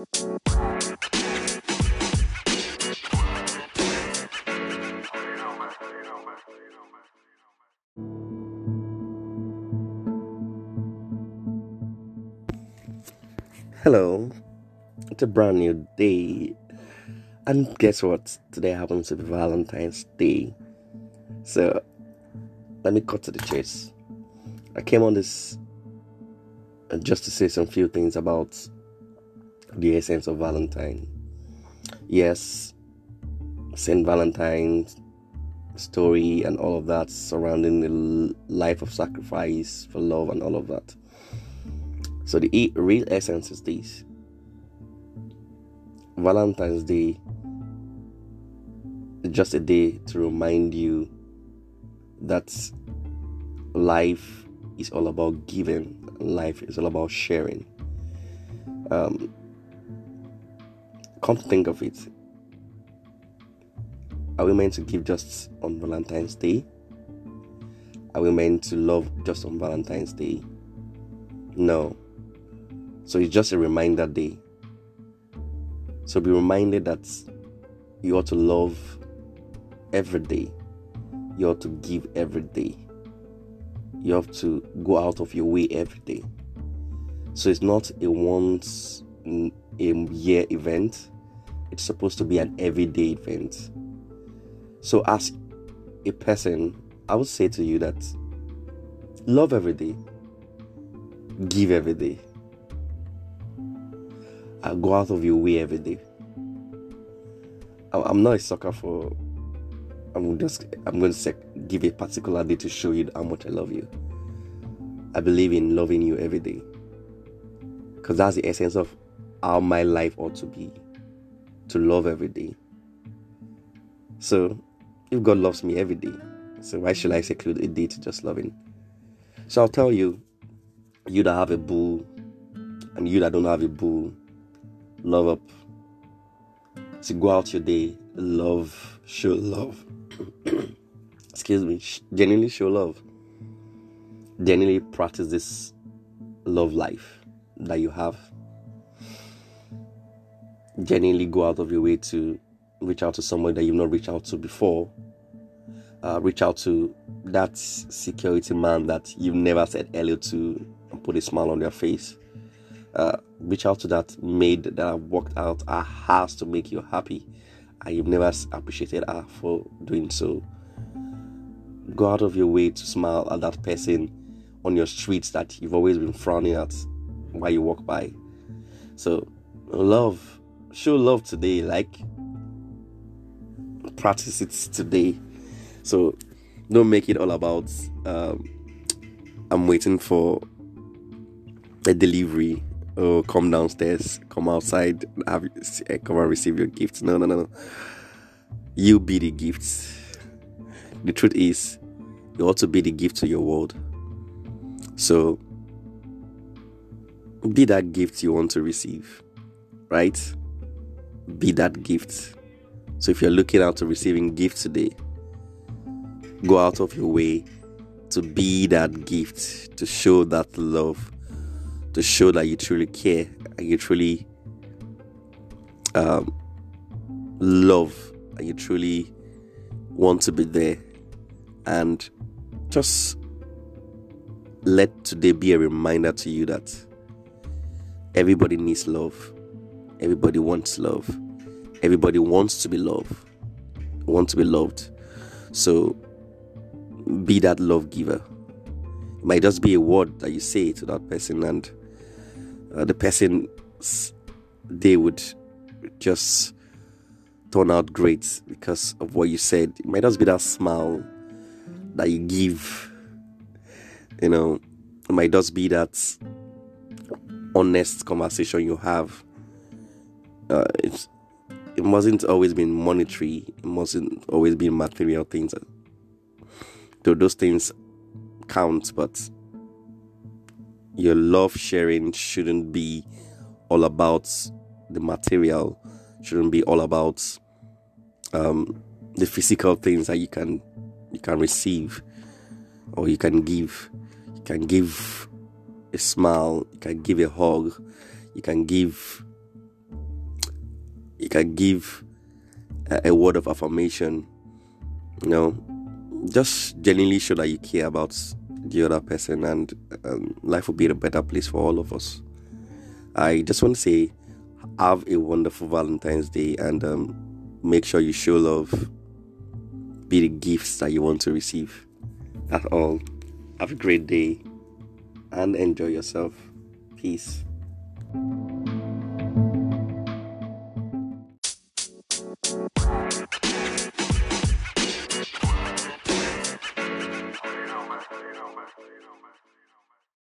Hello, it's a brand new day, and guess what? Today happens to be Valentine's Day. So, let me cut to the chase. I came on this uh, just to say some few things about the essence of Valentine. Yes, Saint Valentine's story and all of that surrounding the life of sacrifice for love and all of that. So the real essence is this. Valentine's Day is just a day to remind you that life is all about giving, life is all about sharing. Um, come to think of it, are we meant to give just on Valentine's Day? Are we meant to love just on Valentine's Day? No. So it's just a reminder day. So be reminded that you ought to love every day. You ought to give every day. You have to go out of your way every day. So it's not a once a year event. It's supposed to be an everyday event. So as a person, I would say to you that love every day. Give every day I go out of your way every day. I'm not a sucker for. I'm just. I'm going to give a particular day to show you how much I love you. I believe in loving you every day, because that's the essence of how my life ought to be. To love every day. So, if God loves me every day, so why should I seclude a day to just loving? So I'll tell you, you that have a bull, and you that don't have a bull, love up to go out your day love show love excuse me genuinely show love genuinely practice this love life that you have genuinely go out of your way to reach out to someone that you've not reached out to before uh, reach out to that security man that you've never said hello to and put a smile on their face uh, reach out to that maid that I've worked out her house to make you happy and you've never appreciated her for doing so. Go out of your way to smile at that person on your streets that you've always been frowning at while you walk by. So, love, show love today, like practice it today. So, don't make it all about um, I'm waiting for a delivery oh, come downstairs, come outside, have eh, come and receive your gifts. No, no, no, no. You be the gifts. The truth is, you ought to be the gift to your world. So, be that gift you want to receive, right? Be that gift. So, if you're looking out to receiving gifts today, go out of your way to be that gift, to show that love to show that you truly care and you truly um, love and you truly want to be there and just let today be a reminder to you that everybody needs love everybody wants love everybody wants to be loved want to be loved so be that love giver it might just be a word that you say to that person and uh, the person they would just turn out great because of what you said. It might just be that smile that you give. You know, it might just be that honest conversation you have. Uh, it's, it mustn't always be monetary. It mustn't always be material things. Though those things count, but your love sharing shouldn't be all about the material, shouldn't be all about um, the physical things that you can you can receive or you can give. You can give a smile, you can give a hug, you can give you can give a, a word of affirmation. You know, just genuinely show that you care about the other person, and um, life will be a better place for all of us. I just want to say, have a wonderful Valentine's Day, and um, make sure you show love. Be the gifts that you want to receive. That's all. Have a great day and enjoy yourself. Peace.